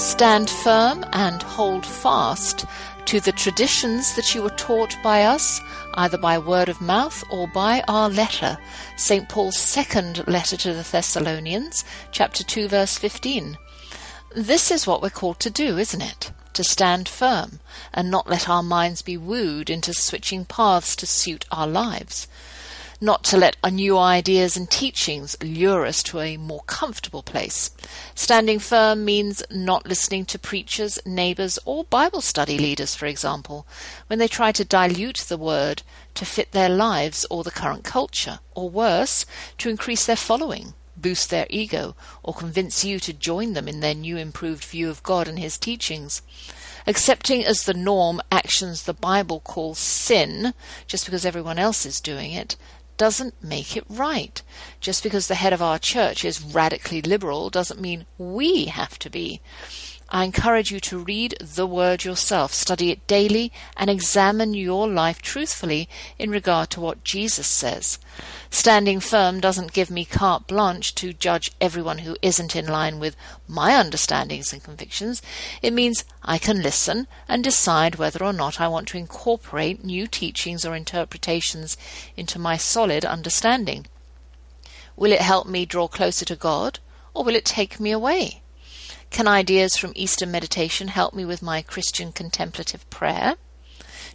Stand firm and hold fast to the traditions that you were taught by us, either by word of mouth or by our letter. St. Paul's second letter to the Thessalonians, chapter 2, verse 15. This is what we're called to do, isn't it? To stand firm and not let our minds be wooed into switching paths to suit our lives not to let new ideas and teachings lure us to a more comfortable place. Standing firm means not listening to preachers, neighbors, or Bible study leaders, for example, when they try to dilute the word to fit their lives or the current culture, or worse, to increase their following boost their ego, or convince you to join them in their new improved view of God and His teachings. Accepting as the norm actions the Bible calls sin, just because everyone else is doing it, doesn't make it right. Just because the head of our church is radically liberal doesn't mean we have to be. I encourage you to read the Word yourself, study it daily, and examine your life truthfully in regard to what Jesus says. Standing firm doesn't give me carte blanche to judge everyone who isn't in line with my understandings and convictions. It means I can listen and decide whether or not I want to incorporate new teachings or interpretations into my solid understanding. Will it help me draw closer to God, or will it take me away? Can ideas from Eastern meditation help me with my Christian contemplative prayer?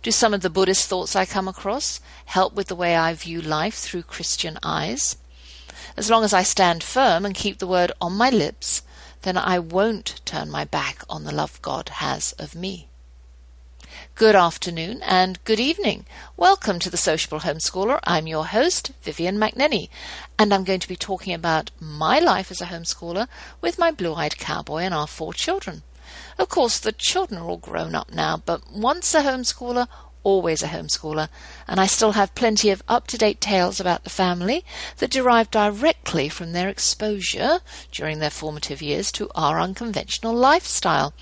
Do some of the Buddhist thoughts I come across help with the way I view life through Christian eyes? As long as I stand firm and keep the word on my lips, then I won't turn my back on the love God has of me. Good afternoon and good evening. Welcome to the Sociable Homeschooler. I'm your host, Vivian McNinney, and I'm going to be talking about my life as a homeschooler with my blue eyed cowboy and our four children. Of course, the children are all grown up now, but once a homeschooler, always a homeschooler, and I still have plenty of up to date tales about the family that derive directly from their exposure during their formative years to our unconventional lifestyle.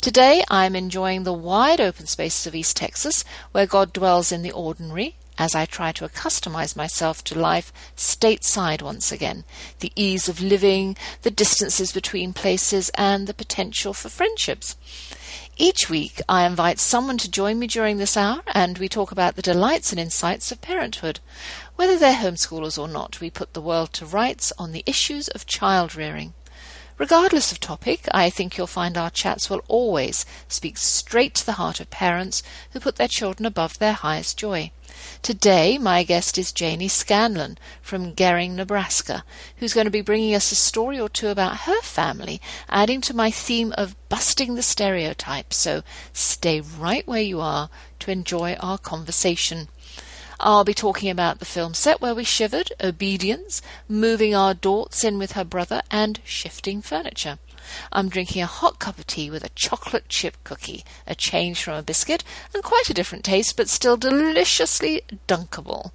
Today I am enjoying the wide open spaces of East Texas, where God dwells in the ordinary, as I try to accustomize myself to life stateside once again, the ease of living, the distances between places, and the potential for friendships. Each week, I invite someone to join me during this hour, and we talk about the delights and insights of parenthood. Whether they're homeschoolers or not, we put the world to rights on the issues of child rearing. Regardless of topic, I think you'll find our chats will always speak straight to the heart of parents who put their children above their highest joy. Today, my guest is Janie Scanlan from Gering, Nebraska, who's going to be bringing us a story or two about her family, adding to my theme of busting the Stereotype," So stay right where you are to enjoy our conversation. I'll be talking about the film set where we shivered, obedience, moving our daughts in with her brother, and shifting furniture. I'm drinking a hot cup of tea with a chocolate chip cookie, a change from a biscuit, and quite a different taste, but still deliciously dunkable.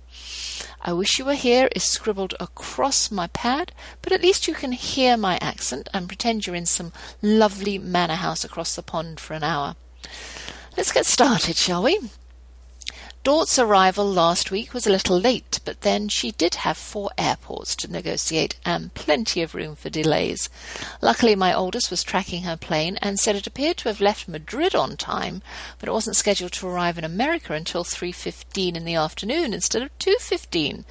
I wish you were here is scribbled across my pad, but at least you can hear my accent and pretend you're in some lovely manor house across the pond for an hour. Let's get started, shall we? Dort's arrival last week was a little late, but then she did have four airports to negotiate and plenty of room for delays. Luckily, my oldest was tracking her plane and said it appeared to have left Madrid on time, but it wasn't scheduled to arrive in America until 3.15 in the afternoon instead of 2.15.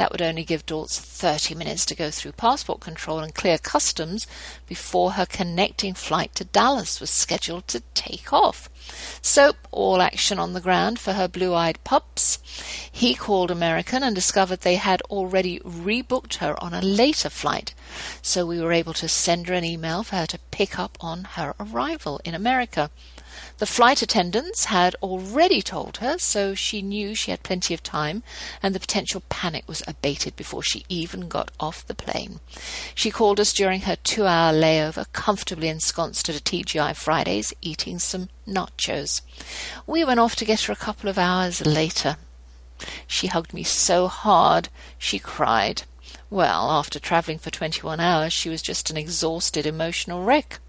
That would only give Dortz 30 minutes to go through passport control and clear customs before her connecting flight to Dallas was scheduled to take off. So, all action on the ground for her blue eyed pups. He called American and discovered they had already rebooked her on a later flight, so we were able to send her an email for her to pick up on her arrival in America. The flight attendants had already told her, so she knew she had plenty of time, and the potential panic was abated before she even got off the plane. She called us during her two hour layover, comfortably ensconced at a TGI Fridays, eating some nachos. We went off to get her a couple of hours later. She hugged me so hard she cried. Well, after travelling for 21 hours, she was just an exhausted, emotional wreck.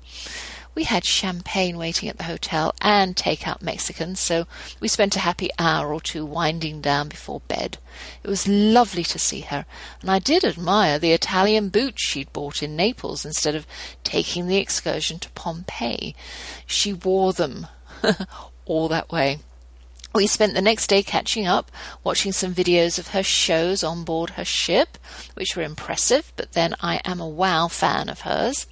We had champagne waiting at the hotel and take-out Mexican, so we spent a happy hour or two winding down before bed. It was lovely to see her, and I did admire the Italian boots she'd bought in Naples instead of taking the excursion to Pompeii. She wore them all that way. We spent the next day catching up, watching some videos of her shows on board her ship, which were impressive, but then I am a wow fan of hers.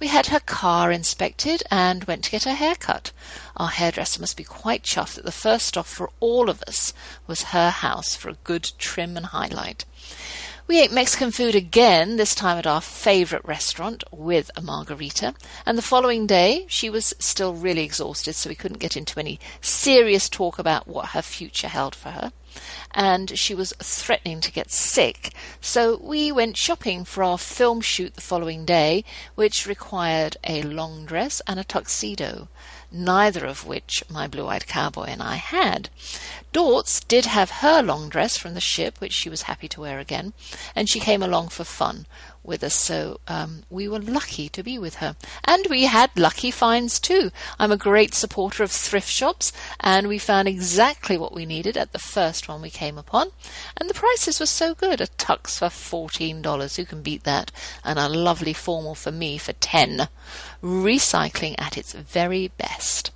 We had her car inspected and went to get her hair cut. Our hairdresser must be quite chuffed that the first stop for all of us was her house for a good trim and highlight. We ate Mexican food again, this time at our favourite restaurant with a margarita. And the following day, she was still really exhausted, so we couldn't get into any serious talk about what her future held for her and she was threatening to get sick. So we went shopping for our film shoot the following day, which required a long dress and a tuxedo, neither of which my blue eyed cowboy and I had. Dortz did have her long dress from the ship, which she was happy to wear again, and she came along for fun with us, so um, we were lucky to be with her. And we had lucky finds too. I'm a great supporter of thrift shops, and we found exactly what we needed at the first one we came upon. And the prices were so good. A tux for $14. Who can beat that? And a lovely formal for me for 10 Recycling at its very best.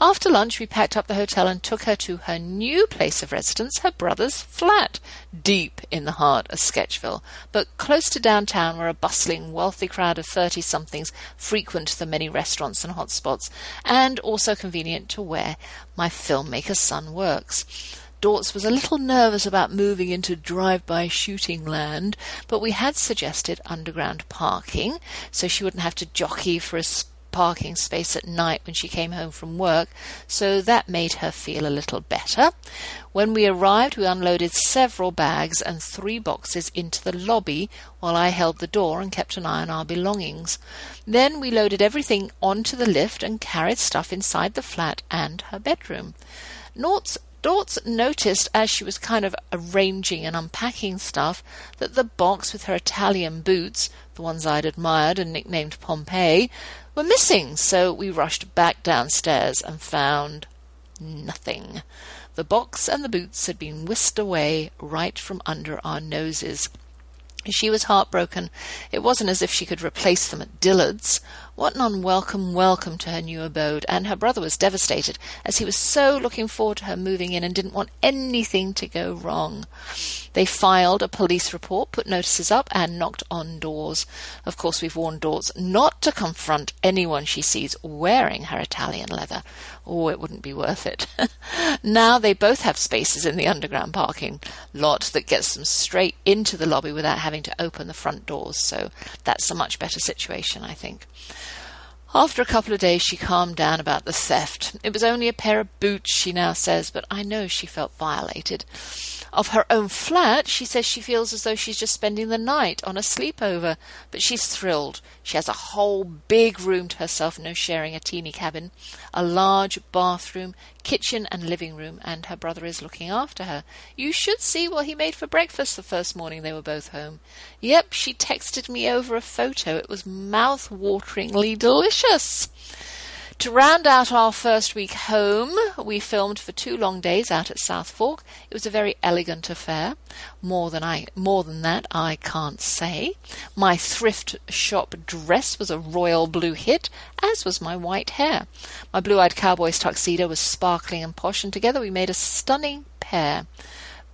After lunch, we packed up the hotel and took her to her new place of residence, her brother's flat, deep in the heart of Sketchville, but close to downtown where a bustling, wealthy crowd of 30 somethings frequent the many restaurants and hot spots, and also convenient to where my filmmaker's son works. Dortz was a little nervous about moving into drive-by shooting land, but we had suggested underground parking so she wouldn't have to jockey for a parking space at night when she came home from work, so that made her feel a little better. When we arrived, we unloaded several bags and three boxes into the lobby while I held the door and kept an eye on our belongings. Then we loaded everything onto the lift and carried stuff inside the flat and her bedroom. Nort's Dortz noticed as she was kind of arranging and unpacking stuff that the box with her Italian boots, the ones I'd admired and nicknamed Pompeii, were missing, so we rushed back downstairs and found nothing. The box and the boots had been whisked away right from under our noses. She was heartbroken. It wasn't as if she could replace them at Dillard's. What an unwelcome welcome to her new abode, and her brother was devastated, as he was so looking forward to her moving in and didn't want anything to go wrong. They filed a police report, put notices up, and knocked on doors. Of course, we've warned Dortz not to confront anyone she sees wearing her Italian leather. Oh, it wouldn't be worth it. now they both have spaces in the underground parking lot that gets them straight into the lobby without having to open the front doors, so that's a much better situation, I think. After a couple of days, she calmed down about the theft. It was only a pair of boots, she now says, but I know she felt violated. Of her own flat, she says she feels as though she's just spending the night on a sleepover, but she's thrilled. She has a whole big room to herself, no sharing a teeny cabin, a large bathroom, kitchen and living room, and her brother is looking after her. You should see what he made for breakfast the first morning they were both home. Yep, she texted me over a photo. It was mouth-wateringly delicious. To round out our first week home, we filmed for two long days out at South Fork. It was a very elegant affair. More than I, more than that, I can't say. My thrift shop dress was a royal blue hit, as was my white hair. My blue-eyed cowboy's tuxedo was sparkling and posh, and together we made a stunning pair.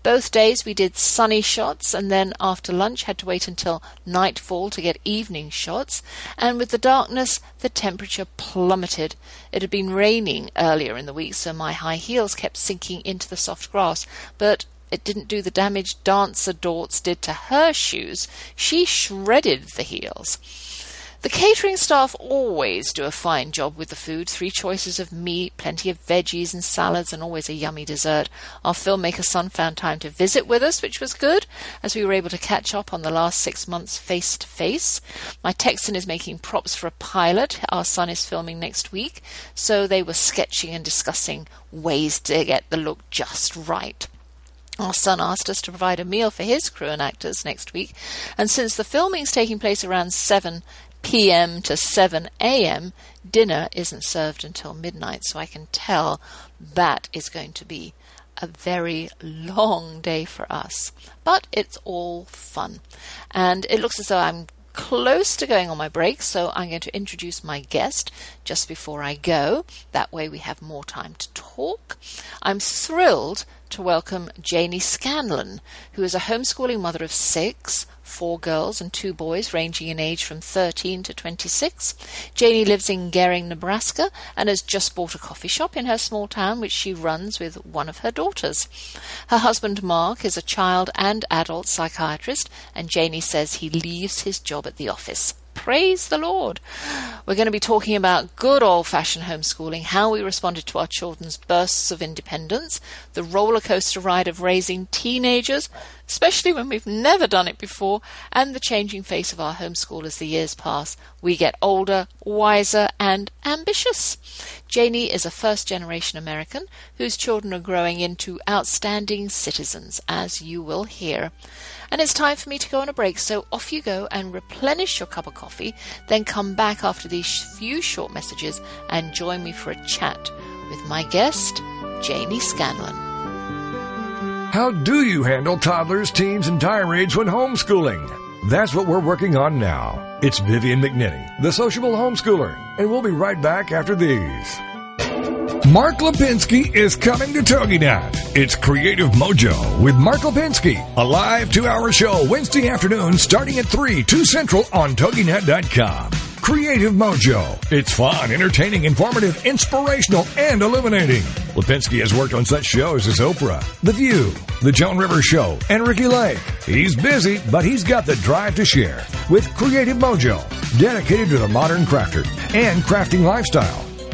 Both days we did sunny shots and then after lunch had to wait until nightfall to get evening shots, and with the darkness the temperature plummeted. It had been raining earlier in the week, so my high heels kept sinking into the soft grass, but it didn't do the damage Dancer Dortz did to her shoes. She shredded the heels. The catering staff always do a fine job with the food. Three choices of meat, plenty of veggies and salads, and always a yummy dessert. Our filmmaker son found time to visit with us, which was good, as we were able to catch up on the last six months face to face. My Texan is making props for a pilot our son is filming next week, so they were sketching and discussing ways to get the look just right. Our son asked us to provide a meal for his crew and actors next week, and since the filming's taking place around 7 p.m. to 7 a.m., dinner isn't served until midnight, so I can tell that is going to be a very long day for us. But it's all fun. And it looks as though I'm close to going on my break, so I'm going to introduce my guest just before I go. That way we have more time to talk. I'm thrilled to welcome Janie Scanlan, who is a homeschooling mother of six, four girls and two boys ranging in age from 13 to 26. Janie lives in Gering, Nebraska and has just bought a coffee shop in her small town which she runs with one of her daughters. Her husband Mark is a child and adult psychiatrist and Janie says he leaves his job at the office. Praise the Lord. We're going to be talking about good old fashioned homeschooling, how we responded to our children's bursts of independence, the roller coaster ride of raising teenagers, especially when we've never done it before, and the changing face of our homeschool as the years pass. We get older, wiser, and ambitious. Janie is a first generation American whose children are growing into outstanding citizens, as you will hear. And it's time for me to go on a break, so off you go and replenish your cup of coffee, then come back after these few short messages and join me for a chat with my guest, Janie Scanlan. How do you handle toddlers, teens, and tirades when homeschooling? That's what we're working on now. It's Vivian McNinney, the sociable homeschooler, and we'll be right back after these. Mark Lipinski is coming to TogiNet. It's Creative Mojo with Mark Lipinski, a live two-hour show Wednesday afternoon starting at 3, 2 Central on TogiNet.com. Creative Mojo. It's fun, entertaining, informative, inspirational, and illuminating. Lipinski has worked on such shows as Oprah, The View, The Joan Rivers Show, and Ricki Lake. He's busy, but he's got the drive to share with Creative Mojo, dedicated to the modern crafter and crafting lifestyle.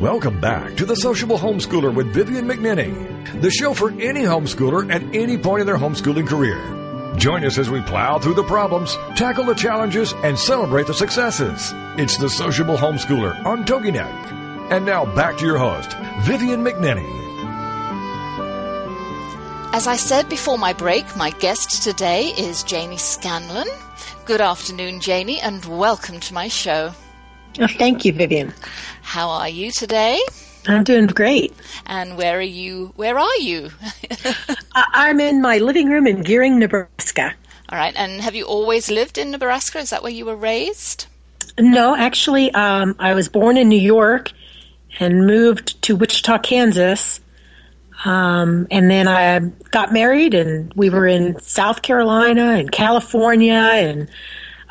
Welcome back to the Sociable Homeschooler with Vivian McNinney, the show for any homeschooler at any point in their homeschooling career. Join us as we plow through the problems, tackle the challenges, and celebrate the successes. It's the Sociable Homeschooler on TogiNet. And now back to your host, Vivian McNinney. As I said before my break, my guest today is Janie Scanlan. Good afternoon, Janie, and welcome to my show. Oh, thank you, Vivian. How are you today? I'm doing great. And where are you? Where are you? I'm in my living room in Gering, Nebraska. All right. And have you always lived in Nebraska? Is that where you were raised? No, actually, um, I was born in New York and moved to Wichita, Kansas. Um, and then I got married, and we were in South Carolina and California and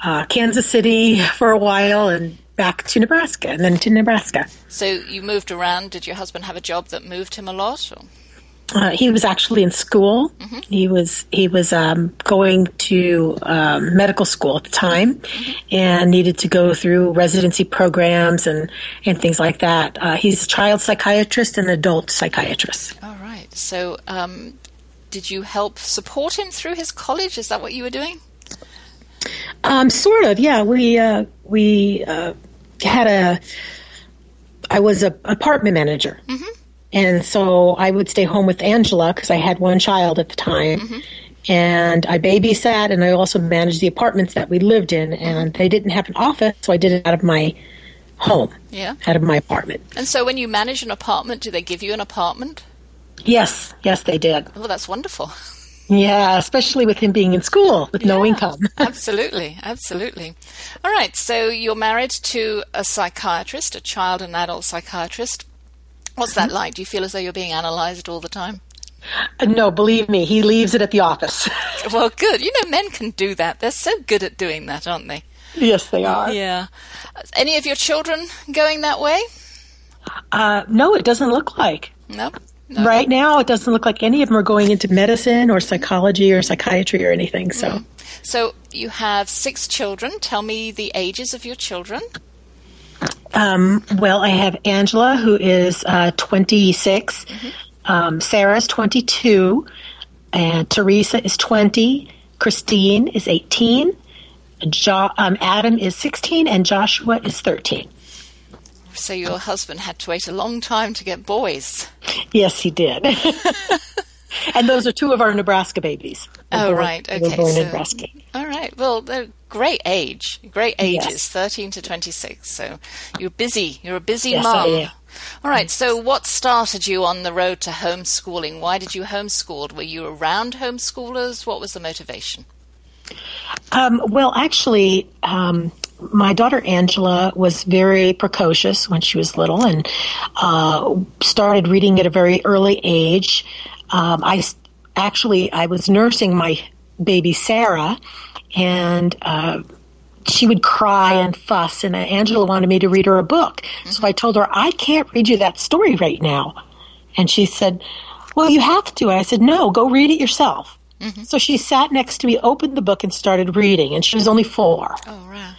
uh, Kansas City for a while, and back to Nebraska and then to Nebraska. So you moved around. Did your husband have a job that moved him a lot? Uh, he was actually in school. Mm-hmm. He was he was um, going to um, medical school at the time, mm-hmm. and needed to go through residency programs and and things like that. Uh, he's a child psychiatrist and adult psychiatrist. All right. So, um, did you help support him through his college? Is that what you were doing? Um, sort of, yeah. We uh, we uh, had a. I was a apartment manager, mm-hmm. and so I would stay home with Angela because I had one child at the time, mm-hmm. and I babysat, and I also managed the apartments that we lived in, and they didn't have an office, so I did it out of my home, yeah, out of my apartment. And so, when you manage an apartment, do they give you an apartment? Yes, yes, they did. Oh, that's wonderful. Yeah, especially with him being in school with no income. absolutely, absolutely. All right, so you're married to a psychiatrist, a child and adult psychiatrist. What's that like? Do you feel as though you're being analyzed all the time? Uh, no, believe me, he leaves it at the office. well, good. You know, men can do that. They're so good at doing that, aren't they? Yes, they are. Yeah. Any of your children going that way? Uh, no, it doesn't look like. No. No. Right now, it doesn't look like any of them are going into medicine or psychology or psychiatry or anything. So, mm. so you have six children. Tell me the ages of your children. Um, well, I have Angela, who is uh, 26. Mm-hmm. Um, Sarah is 22. And Teresa is 20. Christine is 18. Jo- um, Adam is 16. And Joshua is 13. So your husband had to wait a long time to get boys. Yes, he did. and those are two of our Nebraska babies. oh, born, right. Okay. Born so, in Nebraska. All right. Well, they're great age, great ages, yes. 13 to 26. So you're busy. You're a busy yes, mom. All right. So what started you on the road to homeschooling? Why did you homeschool? Were you around homeschoolers? What was the motivation? Um, well, actually, um, my daughter Angela was very precocious when she was little and uh, started reading at a very early age. Um, I actually I was nursing my baby Sarah, and uh, she would cry and fuss, and Angela wanted me to read her a book. Mm-hmm. So I told her I can't read you that story right now, and she said, "Well, you have to." I said, "No, go read it yourself." Mm-hmm. So she sat next to me, opened the book, and started reading. And she was only four. Oh, right.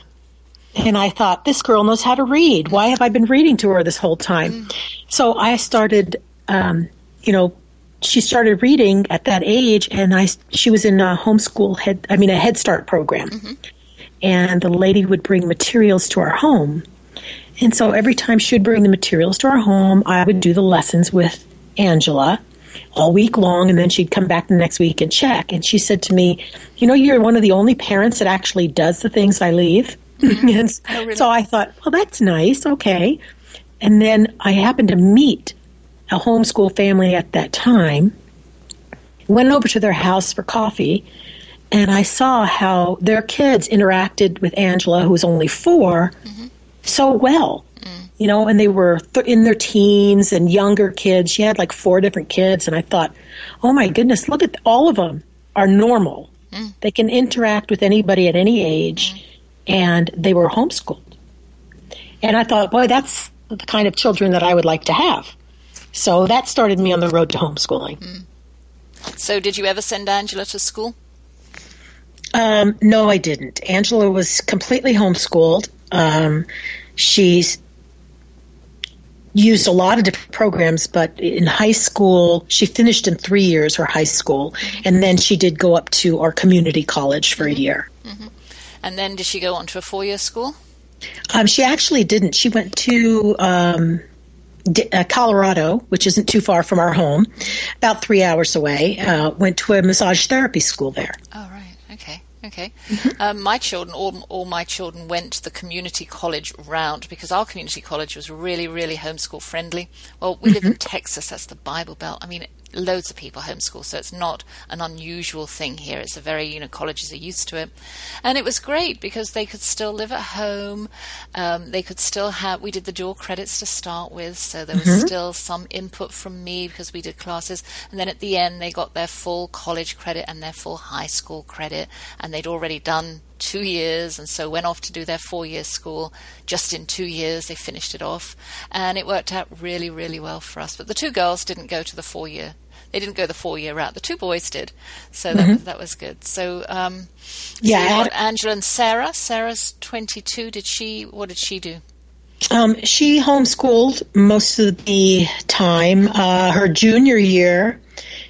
And I thought, this girl knows how to read. Why have I been reading to her this whole time? Mm. So I started, um, you know, she started reading at that age, and I she was in a homeschool head, I mean, a Head Start program, mm-hmm. and the lady would bring materials to our home. And so every time she would bring the materials to our home, I would do the lessons with Angela all week long, and then she'd come back the next week and check. And she said to me, "You know, you're one of the only parents that actually does the things I leave." and oh, really? so I thought, well, that's nice. Okay. And then I happened to meet a homeschool family at that time, went over to their house for coffee, and I saw how their kids interacted with Angela, who was only 4 mm-hmm. so well. Mm. You know, and they were th- in their teens and younger kids. She had like four different kids, and I thought, oh my goodness, look at all of them are normal. Mm. They can interact with anybody at any age. Mm and they were homeschooled. And I thought, boy, that's the kind of children that I would like to have. So that started me on the road to homeschooling. Mm. So, did you ever send Angela to school? Um, no, I didn't. Angela was completely homeschooled. Um, she's used a lot of different programs, but in high school, she finished in three years her high school, and then she did go up to our community college for a year. Mm-hmm. And then did she go on to a four year school? Um, she actually didn't. She went to um, D- uh, Colorado, which isn't too far from our home, about three hours away. Uh, went to a massage therapy school there. Oh, right. Okay. Okay. Mm-hmm. Um, my children, all, all my children went the community college route because our community college was really, really homeschool friendly. Well, we mm-hmm. live in mm-hmm. Texas, that's the Bible Belt. I mean, loads of people homeschool, so it's not an unusual thing here. It's a very, you know, colleges are used to it. And it was great because they could still live at home. Um, they could still have, we did the dual credits to start with, so there was mm-hmm. still some input from me because we did classes. And then at the end, they got their full college credit and their full high school credit, and they'd already done two years and so went off to do their four year school just in two years they finished it off and it worked out really really well for us but the two girls didn't go to the four year they didn't go the four year route. The two boys did, so that mm-hmm. was, that was good. So um, yeah, so Angela and Sarah. Sarah's twenty two. Did she? What did she do? Um, she homeschooled most of the time. Uh, her junior year,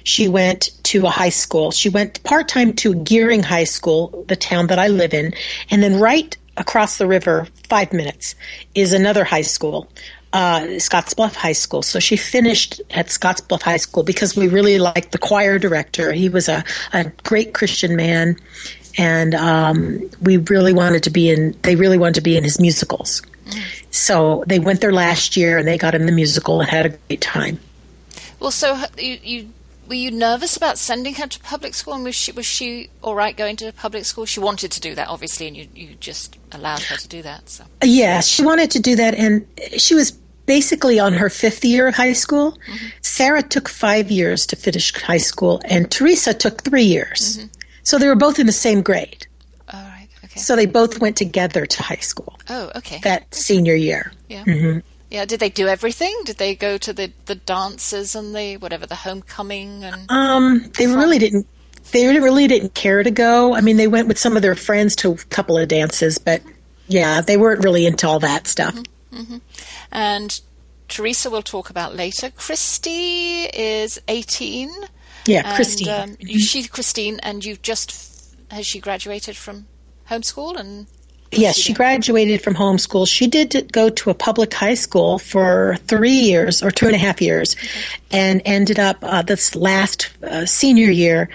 she went to a high school. She went part time to Gering High School, the town that I live in, and then right across the river, five minutes, is another high school uh, Scottsbluff High School. So she finished at Scottsbluff High School because we really liked the choir director. He was a, a great Christian man, and um, we really wanted to be in. They really wanted to be in his musicals. So they went there last year and they got in the musical and had a great time. Well, so you, you were you nervous about sending her to public school? And was she was she all right going to public school? She wanted to do that, obviously, and you you just allowed her to do that. So yeah, she wanted to do that, and she was basically on her fifth year of high school. Mm-hmm. Sarah took five years to finish high school, and Teresa took three years. Mm-hmm. So they were both in the same grade. All right. Okay. So they both went together to high school. Oh, okay. That senior year. Yeah. Mm-hmm. Yeah, did they do everything? Did they go to the, the dances and the whatever the homecoming and? Um, they fun? really didn't. They really didn't care to go. I mean, they went with some of their friends to a couple of dances, but yeah, they weren't really into all that stuff. Mm-hmm, mm-hmm. And Teresa we'll talk about later. Christy is eighteen. Yeah, and, Christine. Um, mm-hmm. she's Christine, and you've just has she graduated from homeschool and Yes, she graduated from homeschool. She did go to a public high school for three years or two and a half years, and ended up uh, this last uh, senior year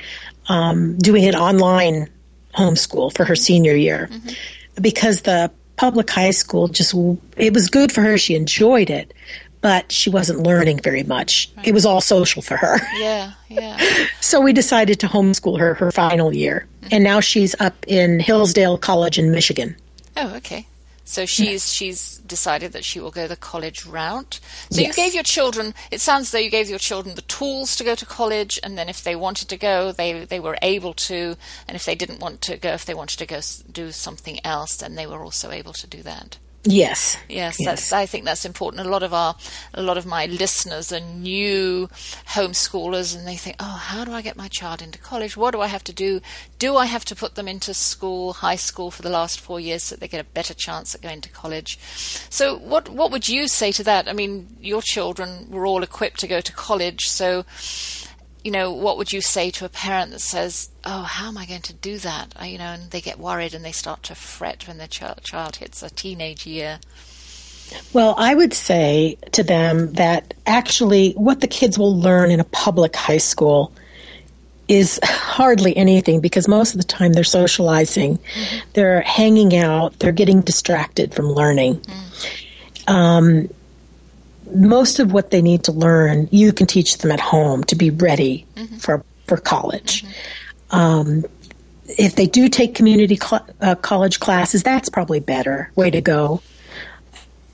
um, doing an online homeschool for her senior year mm-hmm. because the public high school just it was good for her. She enjoyed it, but she wasn't learning very much. Right. It was all social for her. Yeah, yeah. so we decided to homeschool her her final year, mm-hmm. and now she's up in Hillsdale College in Michigan. Oh, okay. So she's she's decided that she will go the college route. So yes. you gave your children. It sounds as though you gave your children the tools to go to college, and then if they wanted to go, they they were able to. And if they didn't want to go, if they wanted to go do something else, then they were also able to do that. Yes. Yes, yes. That's, I think that's important. A lot of our, a lot of my listeners are new homeschoolers and they think, oh, how do I get my child into college? What do I have to do? Do I have to put them into school, high school for the last four years so they get a better chance at going to college? So what, what would you say to that? I mean, your children were all equipped to go to college. So, you know, what would you say to a parent that says, "Oh, how am I going to do that?" Uh, you know, and they get worried and they start to fret when their ch- child hits a teenage year. Well, I would say to them that actually what the kids will learn in a public high school is hardly anything because most of the time they're socializing, mm-hmm. they're hanging out, they're getting distracted from learning. Mm. Um, most of what they need to learn, you can teach them at home to be ready mm-hmm. for for college. Mm-hmm. Um, if they do take community cl- uh, college classes, that's probably better way to go.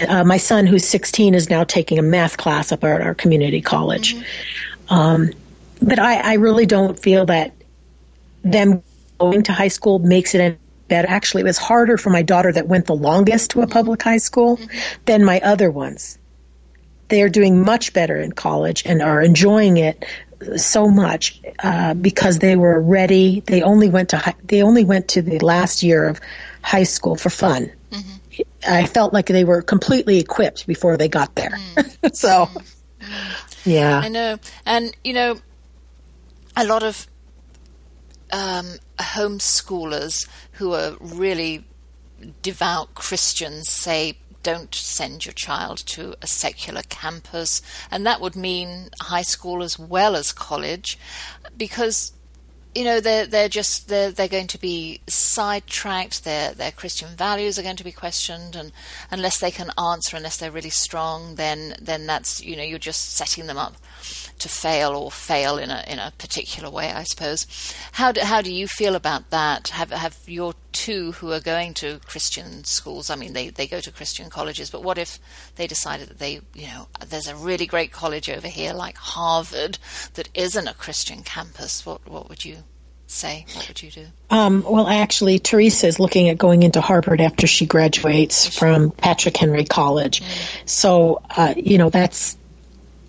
Uh, my son, who's 16, is now taking a math class up at our community college. Mm-hmm. Um, but I, I really don't feel that them going to high school makes it any better. Actually, it was harder for my daughter that went the longest to a public high school mm-hmm. than my other ones they are doing much better in college and are enjoying it so much uh, because they were ready. They only went to high, they only went to the last year of high school for fun. Mm-hmm. I felt like they were completely equipped before they got there. Mm-hmm. so, mm-hmm. yeah, I know, and you know, a lot of um, homeschoolers who are really devout Christians say don't send your child to a secular campus, and that would mean high school as well as college, because you know they're they're just they're they're going to be sidetracked. Their their Christian values are going to be questioned, and unless they can answer, unless they're really strong, then then that's you know you're just setting them up to fail or fail in a in a particular way, I suppose. How do, how do you feel about that? Have have your two who are going to Christian schools? I mean, they they go to Christian colleges, but what if they decided that they you know there's a really great college over here like Harvard that isn't a Christian campus? What what would you say? What would you do? Um, well, actually, Teresa is looking at going into Harvard after she graduates from Patrick Henry College. Mm. So, uh, you know, that's,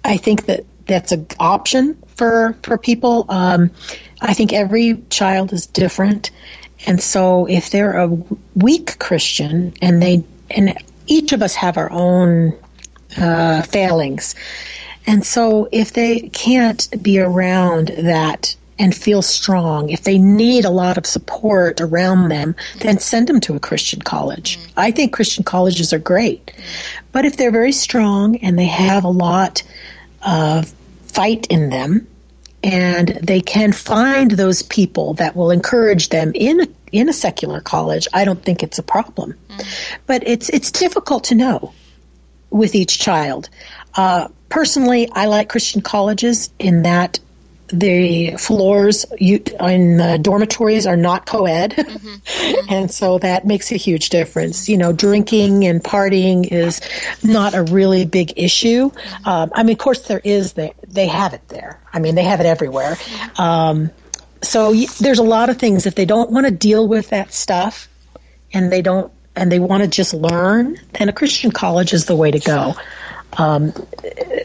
I think that that's an option for for people. Um, I think every child is different, and so if they're a weak Christian and they and each of us have our own uh, failings, and so if they can't be around that and feel strong, if they need a lot of support around them, then send them to a Christian college. Mm. I think Christian colleges are great. But if they're very strong and they have a lot of fight in them and they can find those people that will encourage them in a, in a secular college, I don't think it's a problem. Mm. But it's it's difficult to know with each child. Uh, personally, I like Christian colleges in that the floors you, in the dormitories are not co-ed, mm-hmm. and so that makes a huge difference. You know, drinking and partying is not a really big issue. Um, I mean, of course, there is. They they have it there. I mean, they have it everywhere. Um, so y- there's a lot of things if they don't want to deal with that stuff, and they don't, and they want to just learn, then a Christian college is the way to go. Um,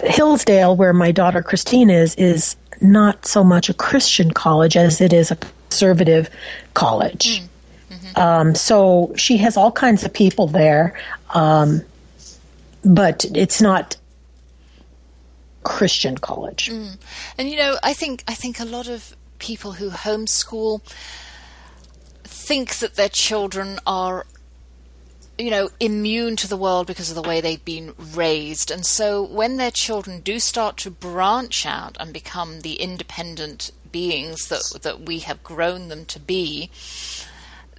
Hillsdale, where my daughter Christine is, is not so much a Christian college as it is a conservative college. Mm. Mm-hmm. Um, so she has all kinds of people there, um, but it's not Christian college. Mm. And you know, I think I think a lot of people who homeschool think that their children are you know, immune to the world because of the way they've been raised. And so when their children do start to branch out and become the independent beings that that we have grown them to be,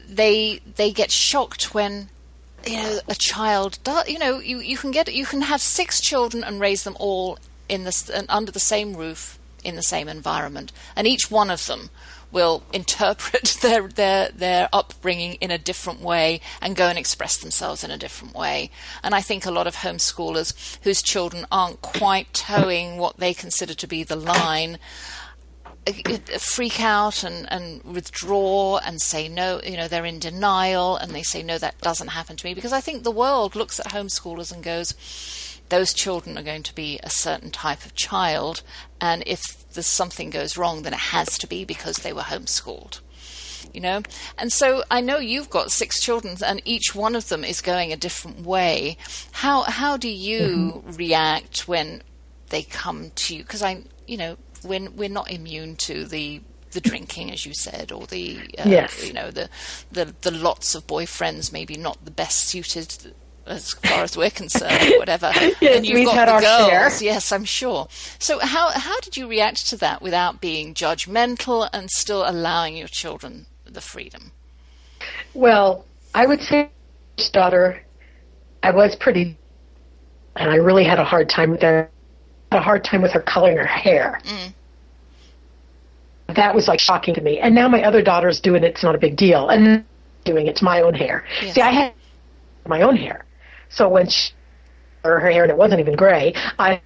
they they get shocked when you know a child does, you know you, you can get you can have six children and raise them all in the under the same roof in the same environment and each one of them will interpret their, their, their upbringing in a different way and go and express themselves in a different way. And I think a lot of homeschoolers whose children aren't quite toeing what they consider to be the line uh, freak out and, and withdraw and say no, you know, they're in denial and they say, no, that doesn't happen to me. Because I think the world looks at homeschoolers and goes, those children are going to be a certain type of child, and if there's something goes wrong, then it has to be because they were homeschooled. You know, and so I know you've got six children, and each one of them is going a different way. How how do you mm-hmm. react when they come to you? Because I, you know, when we're not immune to the the drinking, as you said, or the uh, yes. you know the, the the lots of boyfriends maybe not the best suited as far as we're concerned, or whatever. yes, and you've got the girls. Share. Yes, I'm sure. So how how did you react to that without being judgmental and still allowing your children the freedom? Well, I would say, daughter, I was pretty, and I really had a hard time with her. A hard time with her coloring her hair. Mm. That was like shocking to me. And now my other daughter's doing it. It's not a big deal. And doing it's my own hair. Yes. See, I had my own hair. So when she or her hair and it wasn't even gray, I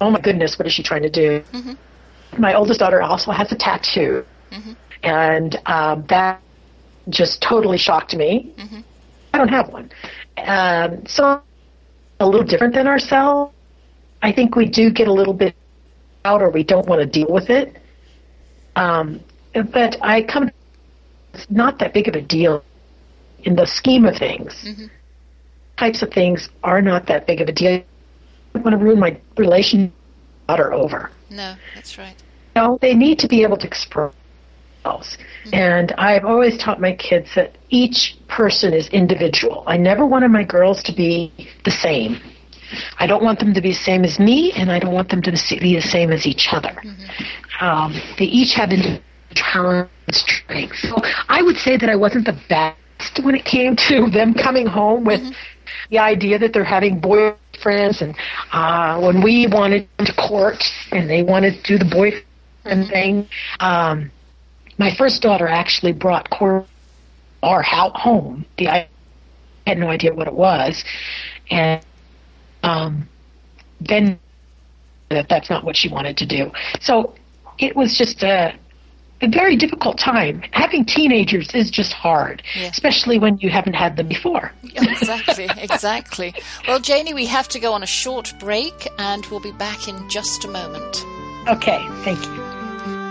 oh my goodness, what is she trying to do? Mm-hmm. My oldest daughter also has a tattoo, mm-hmm. and um, that just totally shocked me. Mm-hmm. I don't have one, um, so a little different than ourselves. I think we do get a little bit out, or we don't want to deal with it. Um, but I come, it's not that big of a deal in the scheme of things. Types of things are not that big of a deal. I don't want to ruin my relation daughter over. No, that's right. No, they need to be able to express themselves. Mm-hmm. And I've always taught my kids that each person is individual. I never wanted my girls to be the same. I don't want them to be the same as me, and I don't want them to be the same as each other. Mm-hmm. Um, they each have individual talents strengths. So I would say that I wasn't the best when it came to them coming home with mm-hmm the idea that they're having boyfriends, and uh, when we wanted to court and they wanted to do the boyfriend thing, um, my first daughter actually brought court our house home. The I had no idea what it was, and um, then that that's not what she wanted to do. So it was just a a very difficult time. Having teenagers is just hard, yeah. especially when you haven't had them before. exactly, exactly. Well, Janie, we have to go on a short break and we'll be back in just a moment. Okay, thank you.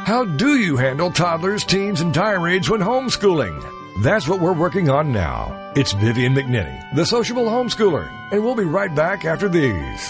How do you handle toddlers, teens, and tirades when homeschooling? That's what we're working on now. It's Vivian McNinney, the sociable homeschooler, and we'll be right back after these.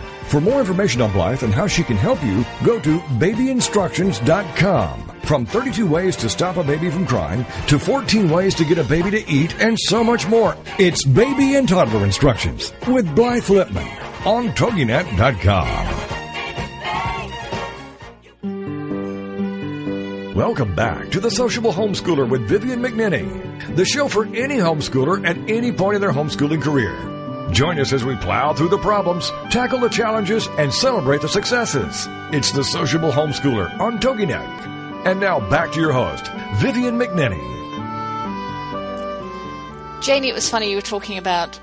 For more information on Blythe and how she can help you, go to babyinstructions.com. From 32 ways to stop a baby from crying to 14 ways to get a baby to eat and so much more. It's Baby and Toddler Instructions with Blythe Lipman on TogiNet.com. Welcome back to the Sociable Homeschooler with Vivian McNinney, the show for any homeschooler at any point in their homeschooling career. Join us as we plow through the problems, tackle the challenges, and celebrate the successes. It's the Sociable Homeschooler on TogiNet. And now back to your host, Vivian McNinney. Janie, it was funny you were talking about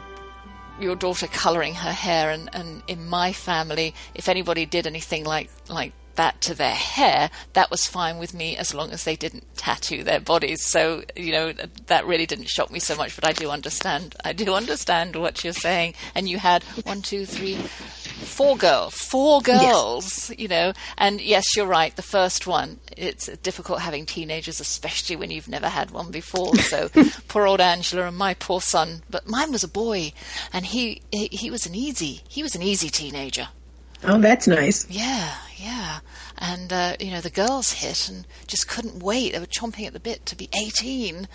your daughter colouring her hair, and, and in my family, if anybody did anything like like that to their hair, that was fine with me as long as they didn't tattoo their bodies. So, you know, that really didn't shock me so much, but I do understand. I do understand what you're saying. And you had one, two, three, four girls, four girls, yes. you know, and yes, you're right. The first one, it's difficult having teenagers, especially when you've never had one before. So poor old Angela and my poor son, but mine was a boy and he, he, he was an easy, he was an easy teenager. Oh, that's nice. Yeah, yeah. And, uh, you know, the girls hit and just couldn't wait. They were chomping at the bit to be 18.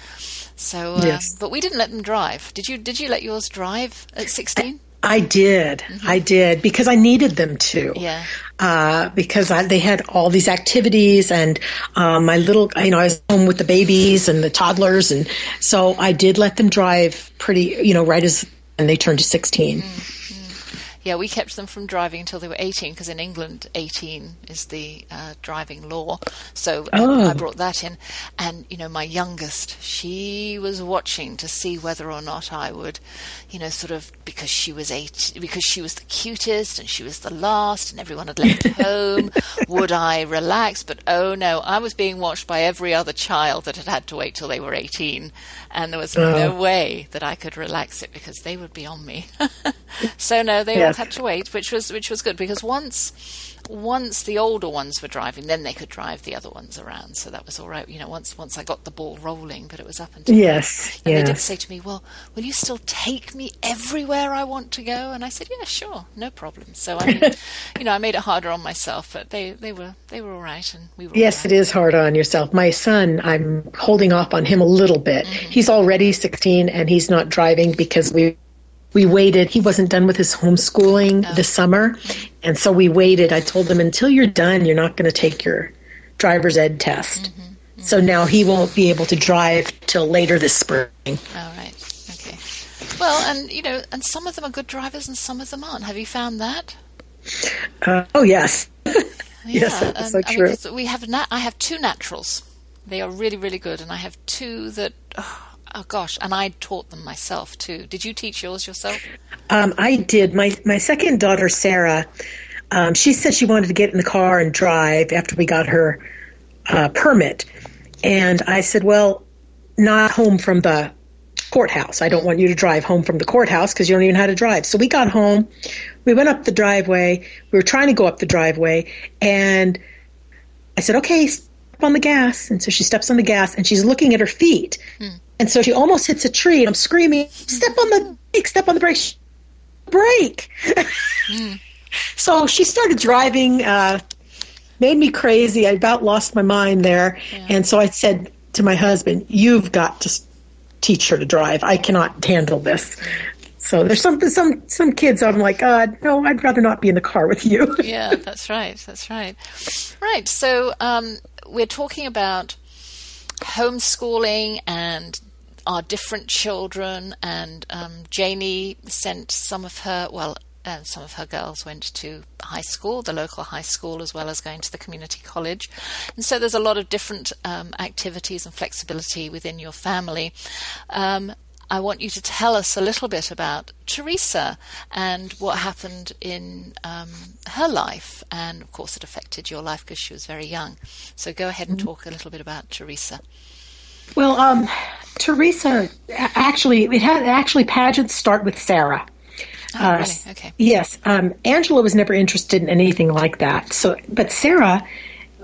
So, uh, yes. but we didn't let them drive. Did you, did you let yours drive at 16? I did. Mm-hmm. I did because I needed them to. Yeah. Uh, because I, they had all these activities and um, my little, you know, I was home with the babies and the toddlers, and so I did let them drive pretty, you know, right as and they turned to 16. Mm yeah, we kept them from driving until they were 18 because in England 18 is the uh, driving law. So oh. I brought that in. And, you know, my youngest, she was watching to see whether or not I would, you know, sort of because she was eight, because she was the cutest and she was the last and everyone had left home, would I relax? But oh no, I was being watched by every other child that had had to wait till they were 18 and there was no uh-huh. way that I could relax it because they would be on me. so no, they yes. all had to wait, which was which was good because once once the older ones were driving, then they could drive the other ones around. So that was all right. You know, once once I got the ball rolling, but it was up until yes, and yes. they did say to me, "Well, will you still take me everywhere I want to go?" And I said, "Yeah, sure, no problem." So I, mean, you know, I made it harder on myself, but they they were they were all right, and we were. Yes, right. it is hard on yourself. My son, I'm holding off on him a little bit. Mm-hmm. He's already 16, and he's not driving because we we waited. He wasn't done with his homeschooling oh. this summer. And so we waited. I told him, until you're done, you're not going to take your driver's ed test. Mm-hmm. Mm-hmm. So now he won't be able to drive till later this spring. All right. Okay. Well, and, you know, and some of them are good drivers and some of them aren't. Have you found that? Uh, oh, yes. yes, that's so I true. Mean, we have nat- I have two naturals. They are really, really good. And I have two that. Oh, Oh gosh, and I taught them myself too. Did you teach yours yourself? Um, I did. My my second daughter, Sarah, um, she said she wanted to get in the car and drive after we got her uh, permit, and I said, "Well, not home from the courthouse. I don't want you to drive home from the courthouse because you don't even know how to drive." So we got home, we went up the driveway. We were trying to go up the driveway, and I said, "Okay." on the gas and so she steps on the gas and she's looking at her feet hmm. And so she almost hits a tree, and I'm screaming, "Step on the brake! Step on the brake! Brake!" mm. So she started driving. Uh, made me crazy. I about lost my mind there, yeah. and so I said to my husband, "You've got to teach her to drive. I cannot handle this." So there's some some some kids. I'm like, uh, no, I'd rather not be in the car with you. yeah, that's right. That's right. Right. So um, we're talking about homeschooling and our different children, and um, Janie sent some of her, well, uh, some of her girls went to high school, the local high school, as well as going to the community college. And so there's a lot of different um, activities and flexibility within your family. Um, I want you to tell us a little bit about Teresa and what happened in um, her life. And of course, it affected your life because she was very young. So go ahead and mm-hmm. talk a little bit about Teresa. Well, um, Teresa, actually, it had actually pageants start with Sarah. Oh, uh, really? Okay. Yes, um, Angela was never interested in anything like that. So, but Sarah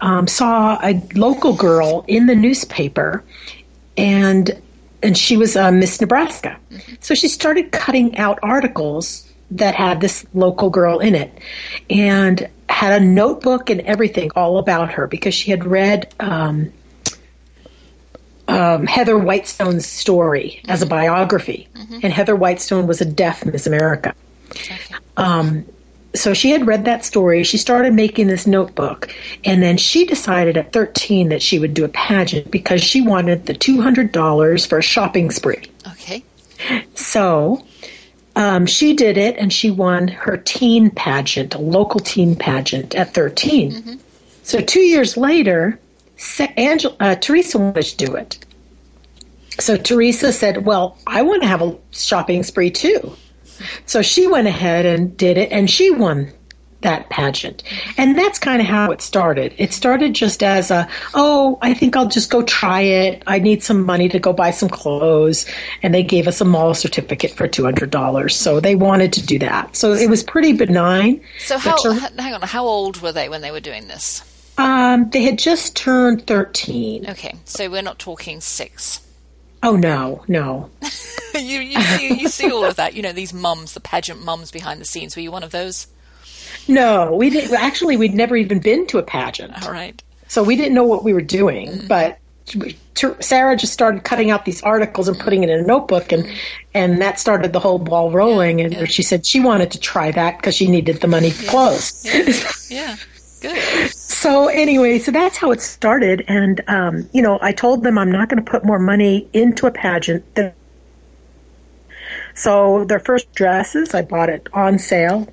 um, saw a local girl in the newspaper, and and she was uh, Miss Nebraska. So she started cutting out articles that had this local girl in it, and had a notebook and everything all about her because she had read um, um, Heather Whitestone's story as a biography, mm-hmm. and Heather Whitestone was a deaf Miss America. Um, so she had read that story. She started making this notebook, and then she decided at 13 that she would do a pageant because she wanted the $200 for a shopping spree. Okay. So um, she did it, and she won her teen pageant, a local teen pageant at 13. Mm-hmm. So two years later, Angela, uh, Teresa wanted to do it. So Teresa said, Well, I want to have a shopping spree too. So she went ahead and did it, and she won that pageant. And that's kind of how it started. It started just as a, oh, I think I'll just go try it. I need some money to go buy some clothes. And they gave us a mall certificate for $200. So they wanted to do that. So it was pretty benign. So how, hang on, how old were they when they were doing this? Um, they had just turned 13. Okay. So we're not talking six. Oh no, no. you you see you see all of that. You know these mums, the pageant mums behind the scenes. Were you one of those? No, we didn't. Actually, we'd never even been to a pageant. All right. So we didn't know what we were doing, mm-hmm. but Sarah just started cutting out these articles and putting it in a notebook, and and that started the whole ball rolling. And yeah. she said she wanted to try that because she needed the money for yeah. clothes. Yeah. yeah. Good. So anyway, so that's how it started, and um, you know, I told them I'm not going to put more money into a pageant. Than- so their first dresses, I bought it on sale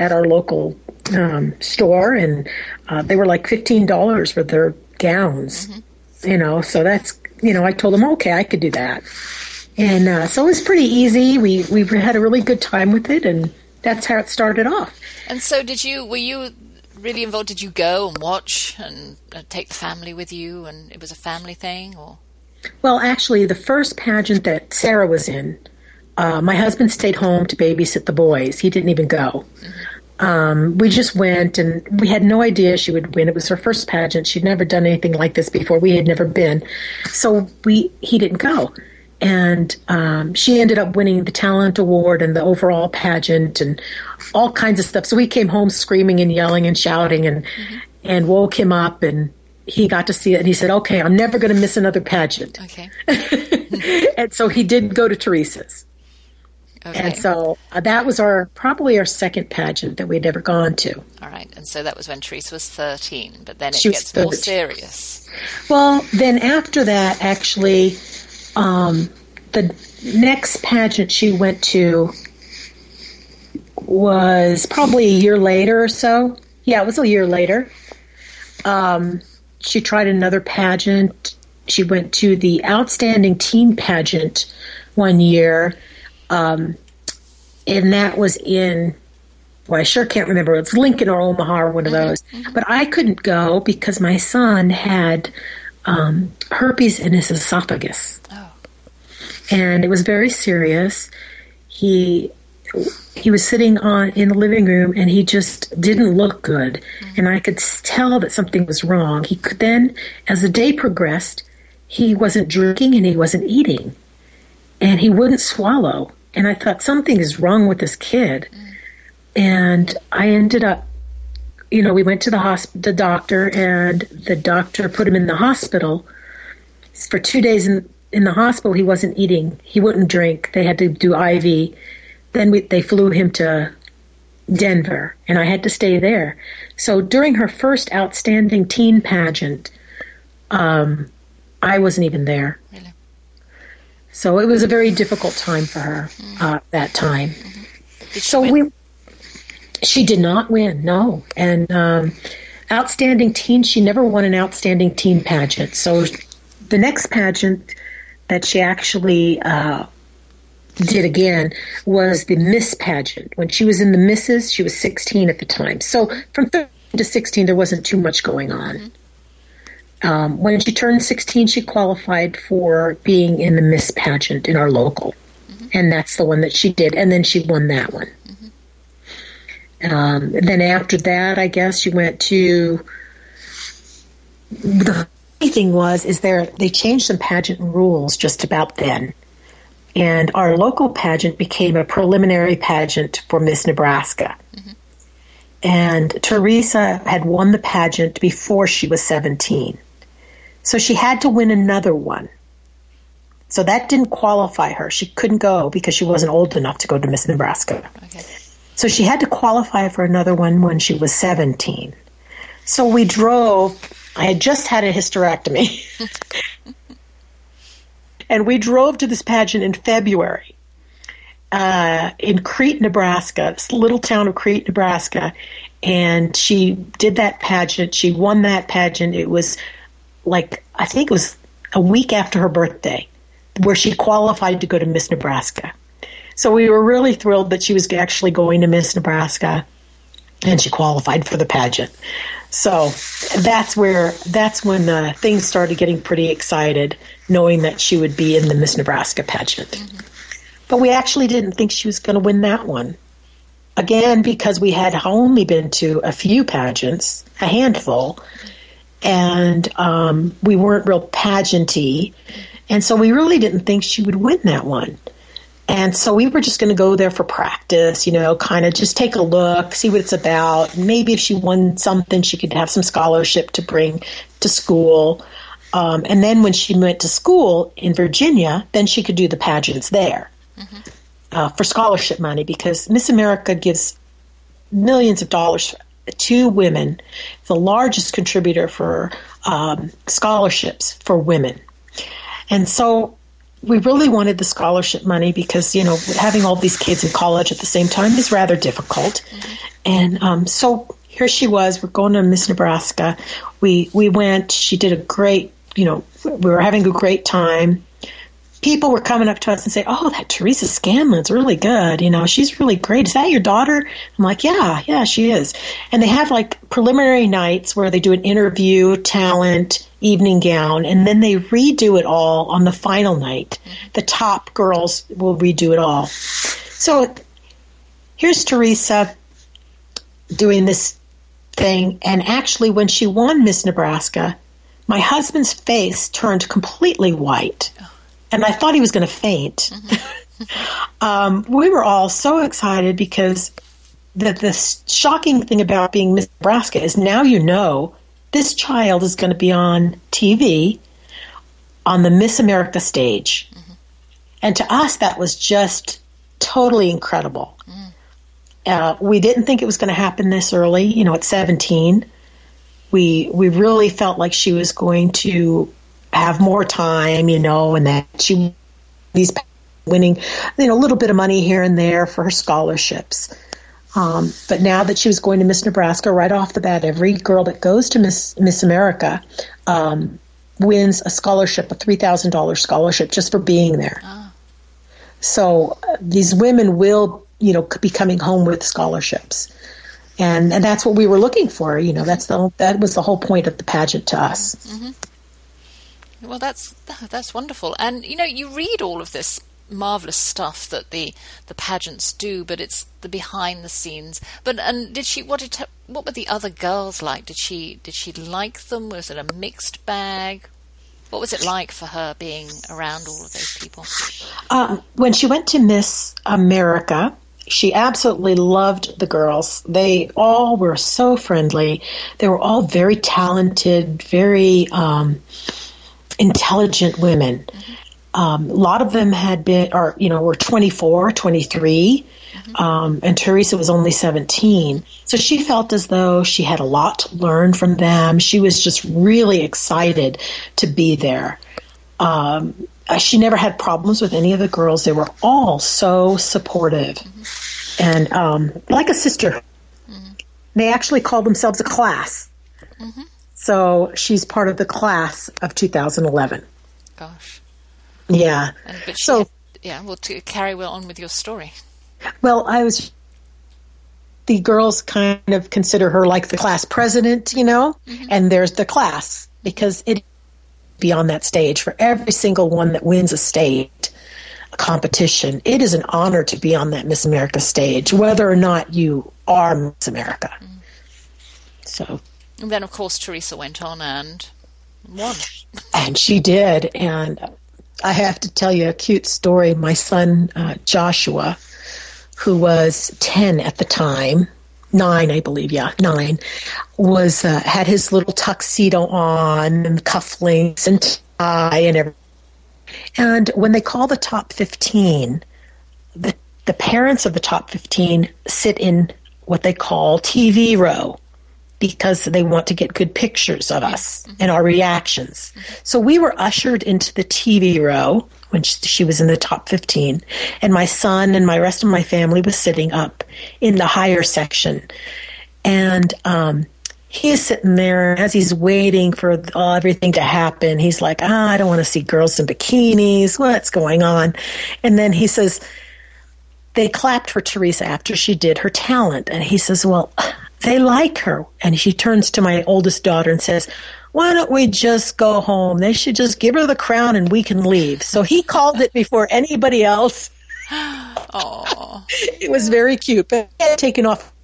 at our local um, store, and uh, they were like fifteen dollars for their gowns. Mm-hmm. You know, so that's you know, I told them okay, I could do that, and uh, so it was pretty easy. We we had a really good time with it, and that's how it started off. And so, did you? Were you really involved? Did you go and watch and uh, take the family with you, and it was a family thing, or? Well, actually, the first pageant that Sarah was in, uh, my husband stayed home to babysit the boys. He didn't even go. Um, we just went, and we had no idea she would win. It was her first pageant. She'd never done anything like this before. We had never been, so we he didn't go and um, she ended up winning the talent award and the overall pageant and all kinds of stuff. So we came home screaming and yelling and shouting and mm-hmm. and woke him up and he got to see it and he said, "Okay, I'm never going to miss another pageant." Okay. and so he did go to Teresa's. Okay. And so uh, that was our probably our second pageant that we'd ever gone to. All right, and so that was when Teresa was thirteen, but then it she gets more serious. Well, then after that, actually, um, the next pageant she went to was probably a year later or so. Yeah, it was a year later. Um, she tried another pageant. She went to the Outstanding Teen Pageant one year, um, and that was in. Well, I sure can't remember. It's Lincoln or Omaha or one of mm-hmm. those. But I couldn't go because my son had um, herpes in his esophagus and it was very serious. He he was sitting on in the living room and he just didn't look good mm-hmm. and i could tell that something was wrong he could then as the day progressed he wasn't drinking and he wasn't eating and he wouldn't swallow and i thought something is wrong with this kid mm-hmm. and i ended up you know we went to the hospital the doctor and the doctor put him in the hospital for two days in in the hospital, he wasn't eating. He wouldn't drink. They had to do IV. Then we, they flew him to Denver, and I had to stay there. So during her first outstanding teen pageant, um, I wasn't even there. Really? So it was a very difficult time for her mm-hmm. uh, that time. Mm-hmm. So win? we, she did not win. No, and um, outstanding teen, she never won an outstanding teen pageant. So the next pageant that she actually uh, did again was the Miss pageant. When she was in the Misses, she was 16 at the time. So from 13 to 16, there wasn't too much going on. Mm-hmm. Um, when she turned 16, she qualified for being in the Miss pageant in our local. Mm-hmm. And that's the one that she did. And then she won that one. Mm-hmm. Um, then after that, I guess she went to the thing was is there they changed some pageant rules just about then. And our local pageant became a preliminary pageant for Miss Nebraska. Mm-hmm. And Teresa had won the pageant before she was 17. So she had to win another one. So that didn't qualify her. She couldn't go because she wasn't old enough to go to Miss Nebraska. Okay. So she had to qualify for another one when she was 17. So we drove. I had just had a hysterectomy. and we drove to this pageant in February uh, in Crete, Nebraska, this little town of Crete, Nebraska. And she did that pageant. She won that pageant. It was like, I think it was a week after her birthday where she qualified to go to Miss Nebraska. So we were really thrilled that she was actually going to Miss Nebraska and she qualified for the pageant. So that's where that's when uh, things started getting pretty excited, knowing that she would be in the Miss Nebraska pageant. Mm-hmm. But we actually didn't think she was going to win that one. Again, because we had only been to a few pageants, a handful, and um, we weren't real pageanty, and so we really didn't think she would win that one. And so we were just going to go there for practice, you know, kind of just take a look, see what it's about. Maybe if she won something, she could have some scholarship to bring to school. Um, and then when she went to school in Virginia, then she could do the pageants there mm-hmm. uh, for scholarship money because Miss America gives millions of dollars to women, the largest contributor for um, scholarships for women. And so we really wanted the scholarship money because you know having all these kids in college at the same time is rather difficult, mm-hmm. and um, so here she was. We're going to Miss Nebraska. We we went. She did a great. You know, we were having a great time people were coming up to us and say, "Oh, that Teresa Scanlan's really good. You know, she's really great. Is that your daughter?" I'm like, "Yeah, yeah, she is." And they have like preliminary nights where they do an interview, talent, evening gown, and then they redo it all on the final night. The top girls will redo it all. So here's Teresa doing this thing, and actually, when she won Miss Nebraska, my husband's face turned completely white and I thought he was going to faint. Mm-hmm. um, we were all so excited because the, the shocking thing about being Miss Nebraska is now you know this child is going to be on TV on the Miss America stage. Mm-hmm. And to us, that was just totally incredible. Mm. Uh, we didn't think it was going to happen this early, you know, at 17. We, we really felt like she was going to have more time, you know, and that she these winning, you know, a little bit of money here and there for her scholarships. Um, but now that she was going to Miss Nebraska right off the bat, every girl that goes to Miss Miss America um, wins a scholarship, a three thousand dollars scholarship, just for being there. Oh. So uh, these women will, you know, be coming home with scholarships, and and that's what we were looking for. You know, that's the that was the whole point of the pageant to us. Mm-hmm. Well, that's that's wonderful, and you know, you read all of this marvelous stuff that the the pageants do, but it's the behind the scenes. But and did she? What did what were the other girls like? Did she did she like them? Was it a mixed bag? What was it like for her being around all of those people? Um, when she went to Miss America, she absolutely loved the girls. They all were so friendly. They were all very talented, very. Um, intelligent women. Um, a lot of them had been, or, you know, were 24, 23, um, and Teresa was only 17. So she felt as though she had a lot to learn from them. She was just really excited to be there. Um, uh, she never had problems with any of the girls. They were all so supportive mm-hmm. and um, like a sister. Mm-hmm. They actually called themselves a class. Mm-hmm. So she's part of the class of 2011. Gosh. Yeah. And, but she, so yeah, well, to carry well on with your story. Well, I was. The girls kind of consider her like the class president, you know, mm-hmm. and there's the class because it be on that stage for every single won that wins a state a competition. It is an honor to be on that Miss America stage, whether or not you are Miss America. Mm. So and then, of course, Teresa went on and one. And she did. And I have to tell you a cute story. My son, uh, Joshua, who was 10 at the time, nine, I believe, yeah, nine, was uh, had his little tuxedo on and cufflinks and tie and everything. And when they call the top 15, the, the parents of the top 15 sit in what they call TV row because they want to get good pictures of us mm-hmm. and our reactions. So we were ushered into the TV row when she was in the top 15 and my son and my rest of my family was sitting up in the higher section. And um, he's sitting there as he's waiting for all, everything to happen. He's like ah, i don't want to see girls in bikinis. What's going on? And then he says they clapped for teresa after she did her talent. And he says well they like her and she turns to my oldest daughter and says why don't we just go home? They should just give her the crown and we can leave. So he called it before anybody else. Oh, it was very cute. But he had taken off,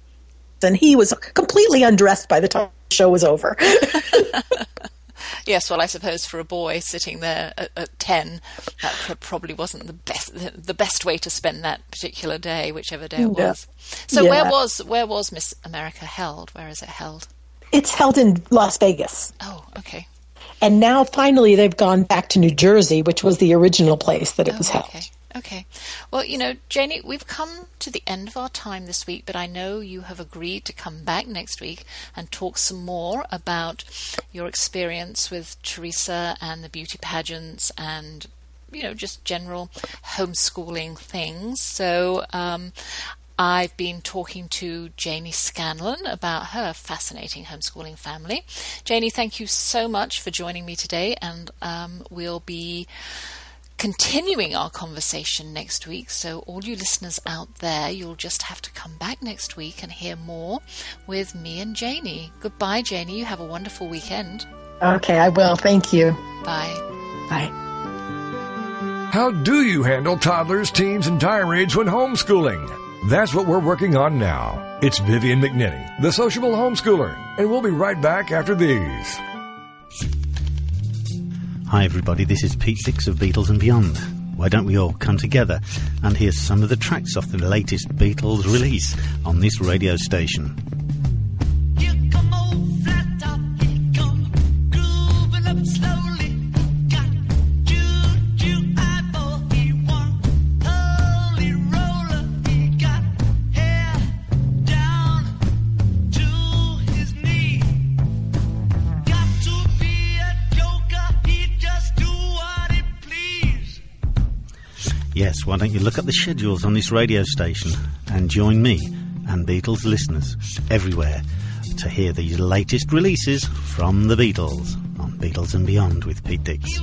and he was completely undressed by the time the show was over. yes, well, I suppose for a boy sitting there at, at ten, that probably wasn't the best the best way to spend that particular day, whichever day it was. So, yeah. where was where was Miss America held? Where is it held? It's held in Las Vegas. Oh, okay. And now finally they've gone back to New Jersey, which was the original place that it oh, was held. Okay. Okay. Well, you know, Janie, we've come to the end of our time this week, but I know you have agreed to come back next week and talk some more about your experience with Teresa and the beauty pageants and you know, just general homeschooling things. So um, I've been talking to Janie Scanlan about her fascinating homeschooling family. Janie, thank you so much for joining me today, and um, we'll be continuing our conversation next week. So, all you listeners out there, you'll just have to come back next week and hear more with me and Janie. Goodbye, Janie. You have a wonderful weekend. Okay, I will. Thank you. Bye. Bye. How do you handle toddlers, teens, and tirades when homeschooling? That's what we're working on now. It's Vivian McNinney, the sociable homeschooler, and we'll be right back after these. Hi, everybody, this is Pete Six of Beatles and Beyond. Why don't we all come together and hear some of the tracks off the latest Beatles release on this radio station? Don't you look at the schedules on this radio station and join me and Beatles listeners everywhere to hear the latest releases from the Beatles on Beatles and Beyond with Pete Dix.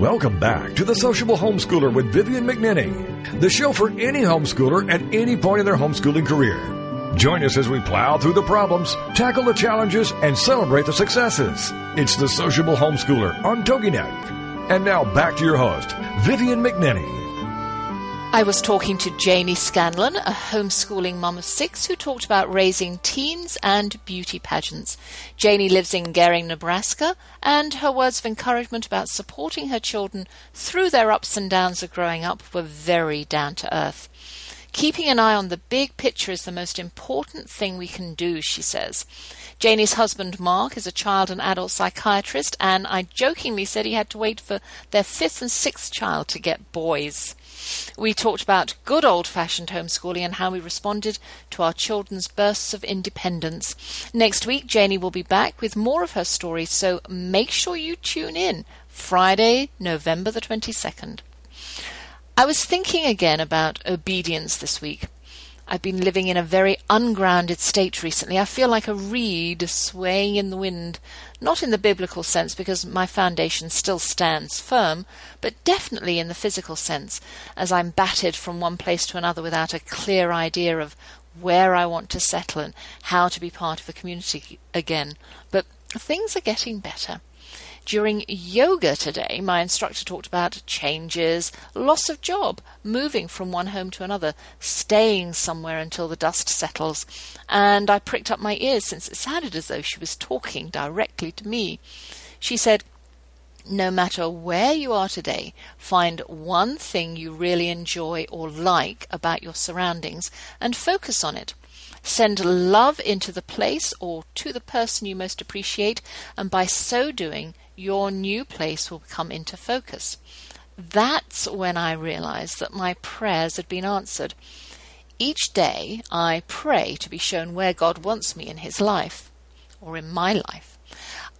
Welcome back to the Sociable Homeschooler with Vivian McNinney, the show for any homeschooler at any point in their homeschooling career. Join us as we plow through the problems, tackle the challenges, and celebrate the successes. It's the Sociable Homeschooler on TogiNet. And now back to your host, Vivian McNinney. I was talking to Janie Scanlan, a homeschooling mum of six who talked about raising teens and beauty pageants. Janie lives in Gering, Nebraska, and her words of encouragement about supporting her children through their ups and downs of growing up were very down to earth. Keeping an eye on the big picture is the most important thing we can do, she says. Janie's husband, Mark, is a child and adult psychiatrist, and I jokingly said he had to wait for their fifth and sixth child to get boys. We talked about good old fashioned homeschooling and how we responded to our children's bursts of independence. Next week, Janie will be back with more of her story, so make sure you tune in Friday, November the 22nd. I was thinking again about obedience this week. I've been living in a very ungrounded state recently. I feel like a reed swaying in the wind, not in the biblical sense because my foundation still stands firm, but definitely in the physical sense, as I'm battered from one place to another without a clear idea of where I want to settle and how to be part of a community again. But things are getting better. During yoga today, my instructor talked about changes, loss of job, moving from one home to another, staying somewhere until the dust settles, and I pricked up my ears since it sounded as though she was talking directly to me. She said, no matter where you are today, find one thing you really enjoy or like about your surroundings and focus on it. Send love into the place or to the person you most appreciate, and by so doing, your new place will come into focus. That's when I realized that my prayers had been answered. Each day I pray to be shown where God wants me in His life, or in my life.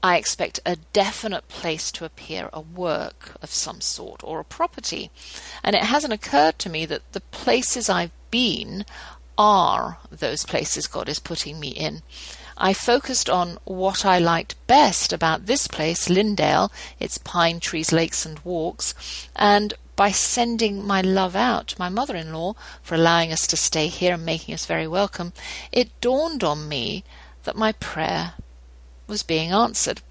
I expect a definite place to appear, a work of some sort, or a property. And it hasn't occurred to me that the places I've been are those places God is putting me in. I focused on what I liked best about this place, Lindale, its pine trees, lakes, and walks, and by sending my love out to my mother in law for allowing us to stay here and making us very welcome, it dawned on me that my prayer was being answered.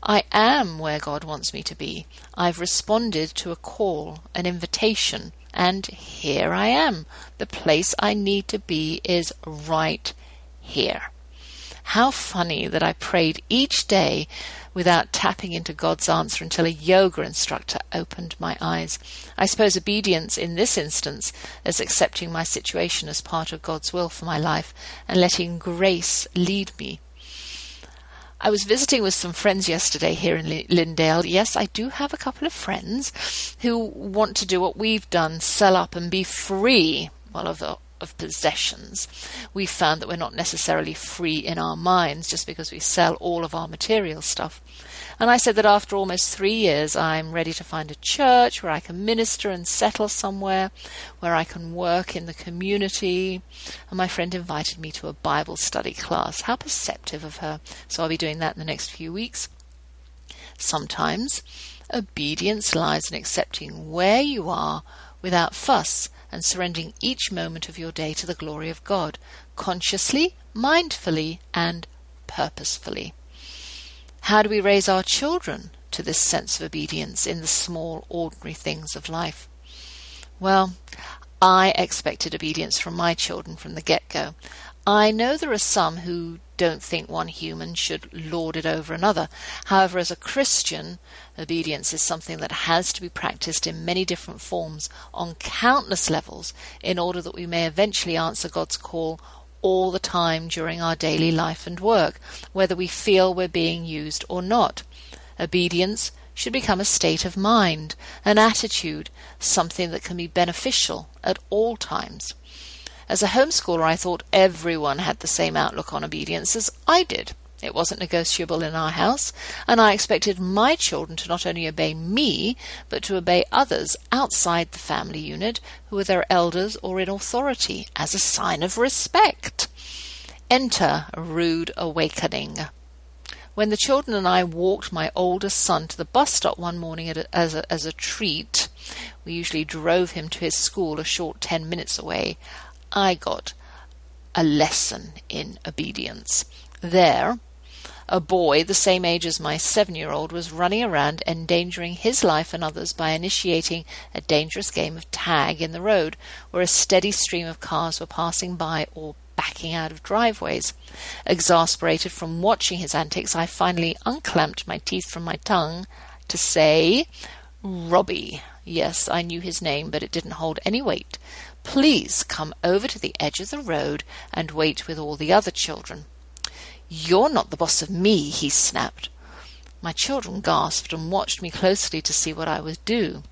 I am where God wants me to be. I've responded to a call, an invitation, and here I am. The place I need to be is right here. How funny that I prayed each day without tapping into God's answer until a yoga instructor opened my eyes. I suppose obedience in this instance is accepting my situation as part of God's will for my life and letting grace lead me I was visiting with some friends yesterday here in Lindale. Yes, I do have a couple of friends who want to do what we've done, sell up and be free, well, of, possessions. We've found that we're not necessarily free in our minds just because we sell all of our material stuff. And I said that after almost three years, I'm ready to find a church where I can minister and settle somewhere, where I can work in the community. And my friend invited me to a Bible study class. How perceptive of her. So I'll be doing that in the next few weeks. Sometimes obedience lies in accepting where you are without fuss and surrendering each moment of your day to the glory of God, consciously, mindfully, and purposefully. How do we raise our children to this sense of obedience in the small, ordinary things of life? Well, I expected obedience from my children from the get go. I know there are some who don't think one human should lord it over another. However, as a Christian, obedience is something that has to be practiced in many different forms on countless levels in order that we may eventually answer God's call all the time during our daily life and work, whether we feel we're being used or not. Obedience should become a state of mind, an attitude, something that can be beneficial at all times. As a homeschooler, I thought everyone had the same outlook on obedience as I did. It wasn't negotiable in our house, and I expected my children to not only obey me, but to obey others outside the family unit who were their elders or in authority as a sign of respect. Enter a rude awakening. When the children and I walked my oldest son to the bus stop one morning as, a, as a treat, we usually drove him to his school a short ten minutes away, I got a lesson in obedience. There, a boy the same age as my seven year old was running around endangering his life and others by initiating a dangerous game of tag in the road where a steady stream of cars were passing by or backing out of driveways. Exasperated from watching his antics, I finally unclamped my teeth from my tongue to say, Robbie. Yes, I knew his name, but it didn't hold any weight. Please come over to the edge of the road and wait with all the other children. You're not the boss of me, he snapped. My children gasped and watched me closely to see what I would do.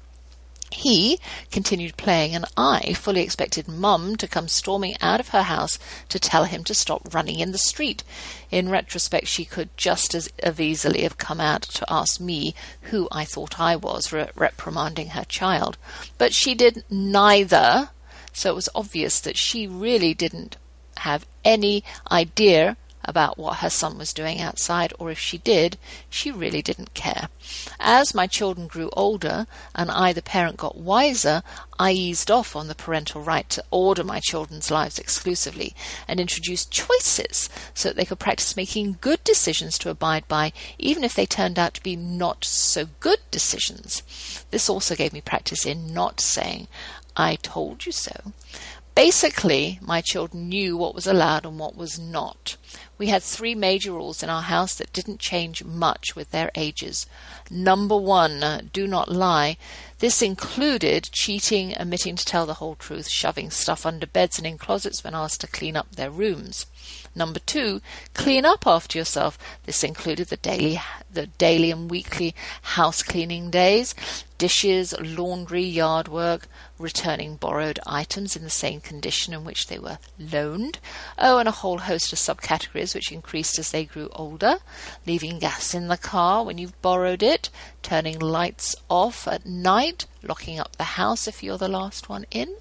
He continued playing, and I fully expected Mum to come storming out of her house to tell him to stop running in the street. In retrospect, she could just as easily have come out to ask me who I thought I was for reprimanding her child. But she did neither, so it was obvious that she really didn't have any idea about what her son was doing outside, or if she did, she really didn't care. As my children grew older and I, the parent, got wiser, I eased off on the parental right to order my children's lives exclusively and introduced choices so that they could practice making good decisions to abide by, even if they turned out to be not so good decisions. This also gave me practice in not saying, I told you so. Basically, my children knew what was allowed and what was not. We had three major rules in our house that didn't change much with their ages. Number one, uh, do not lie. This included cheating, omitting to tell the whole truth, shoving stuff under beds and in closets when asked to clean up their rooms. Number two, clean up after yourself. This included the daily, the daily and weekly house cleaning days, dishes, laundry, yard work, returning borrowed items in the same condition in which they were loaned. Oh, and a whole host of subcategories which increased as they grew older. Leaving gas in the car when you've borrowed it, turning lights off at night, locking up the house if you're the last one in.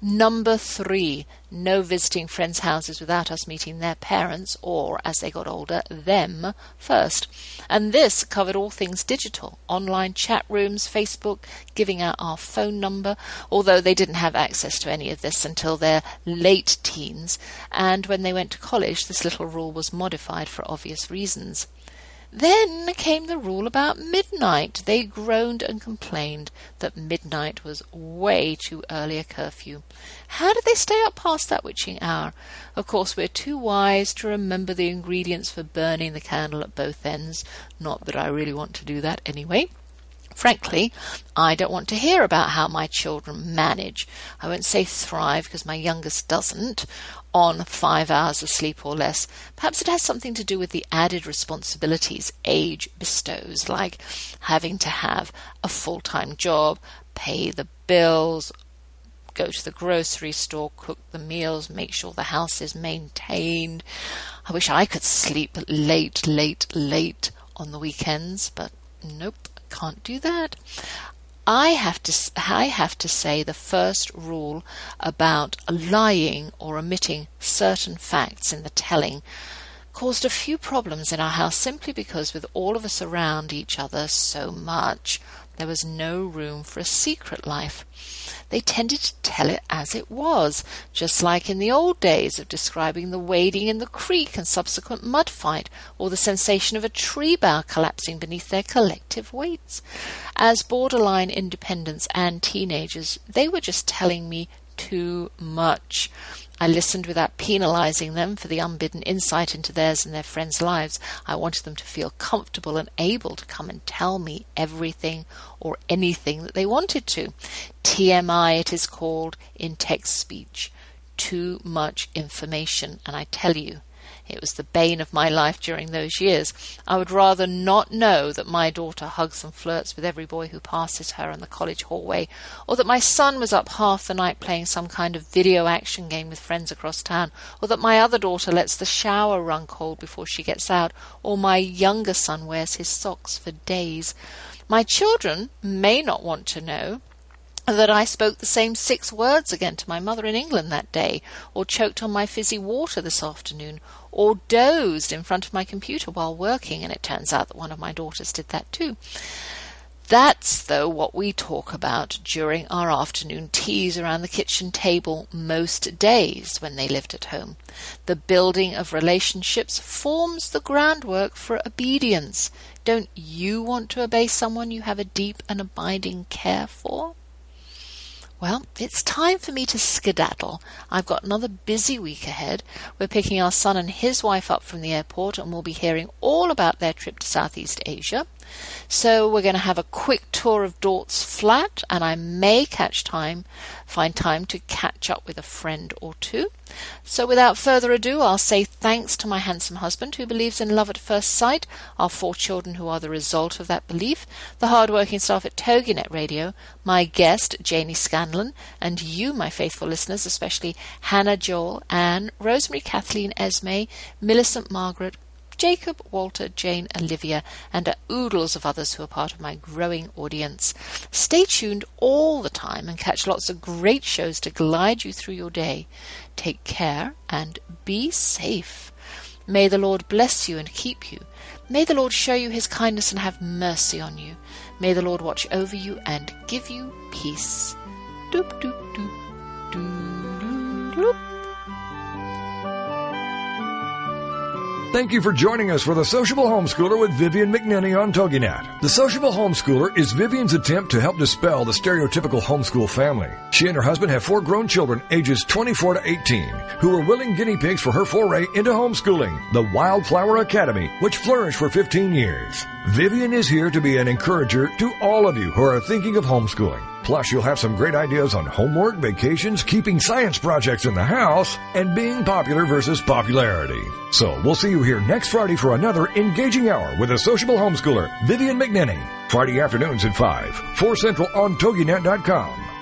Number three, no visiting friends' houses without us meeting their parents or, as they got older, them first. And this covered all things digital online chat rooms, Facebook, giving out our phone number, although they didn't have access to any of this until their late teens. And when they went to college, this little rule was modified for obvious reasons. Then came the rule about midnight. They groaned and complained that midnight was way too early a curfew. How did they stay up past that witching hour? Of course, we're too wise to remember the ingredients for burning the candle at both ends. Not that I really want to do that anyway. Frankly, I don't want to hear about how my children manage. I won't say thrive because my youngest doesn't on five hours of sleep or less. Perhaps it has something to do with the added responsibilities age bestows, like having to have a full time job, pay the bills, go to the grocery store, cook the meals, make sure the house is maintained. I wish I could sleep late, late, late on the weekends, but nope, can't do that. I have to I have to say the first rule about lying or omitting certain facts in the telling caused a few problems in our house simply because with all of us around each other so much there was no room for a secret life. They tended to tell it as it was, just like in the old days of describing the wading in the creek and subsequent mud fight, or the sensation of a tree bough collapsing beneath their collective weights. As borderline independents and teenagers, they were just telling me too much. I listened without penalizing them for the unbidden insight into theirs and their friends' lives. I wanted them to feel comfortable and able to come and tell me everything or anything that they wanted to. TMI, it is called in text speech. Too much information. And I tell you, it was the bane of my life during those years. I would rather not know that my daughter hugs and flirts with every boy who passes her in the college hallway, or that my son was up half the night playing some kind of video action game with friends across town, or that my other daughter lets the shower run cold before she gets out, or my younger son wears his socks for days. My children may not want to know, that I spoke the same six words again to my mother in England that day, or choked on my fizzy water this afternoon, or dozed in front of my computer while working, and it turns out that one of my daughters did that too. That's, though, what we talk about during our afternoon teas around the kitchen table most days when they lived at home. The building of relationships forms the groundwork for obedience. Don't you want to obey someone you have a deep and abiding care for? Well, it's time for me to skedaddle. I've got another busy week ahead. We're picking our son and his wife up from the airport, and we'll be hearing all about their trip to Southeast Asia. So we're going to have a quick tour of Dort's flat, and I may catch time, find time to catch up with a friend or two. So without further ado, I'll say thanks to my handsome husband who believes in love at first sight, our four children who are the result of that belief, the hard-working staff at TogiNet Radio, my guest, Janie Scanlan, and you, my faithful listeners, especially Hannah Joel, Anne, Rosemary Kathleen Esme, Millicent Margaret, Jacob, Walter, Jane, Olivia, and oodles of others who are part of my growing audience. Stay tuned all the time and catch lots of great shows to glide you through your day. Take care and be safe. May the Lord bless you and keep you. May the Lord show you his kindness and have mercy on you. May the Lord watch over you and give you peace. Doop, doop, doop, doop, doop. Thank you for joining us for the Sociable Homeschooler with Vivian McNinney on TogiNet. The Sociable Homeschooler is Vivian's attempt to help dispel the stereotypical homeschool family. She and her husband have four grown children ages 24 to 18 who are willing guinea pigs for her foray into homeschooling, the Wildflower Academy, which flourished for 15 years. Vivian is here to be an encourager to all of you who are thinking of homeschooling. Plus, you'll have some great ideas on homework, vacations, keeping science projects in the house, and being popular versus popularity. So, we'll see you here next Friday for another engaging hour with a sociable homeschooler, Vivian McNinney. Friday afternoons at 5, 4 Central on TogiNet.com.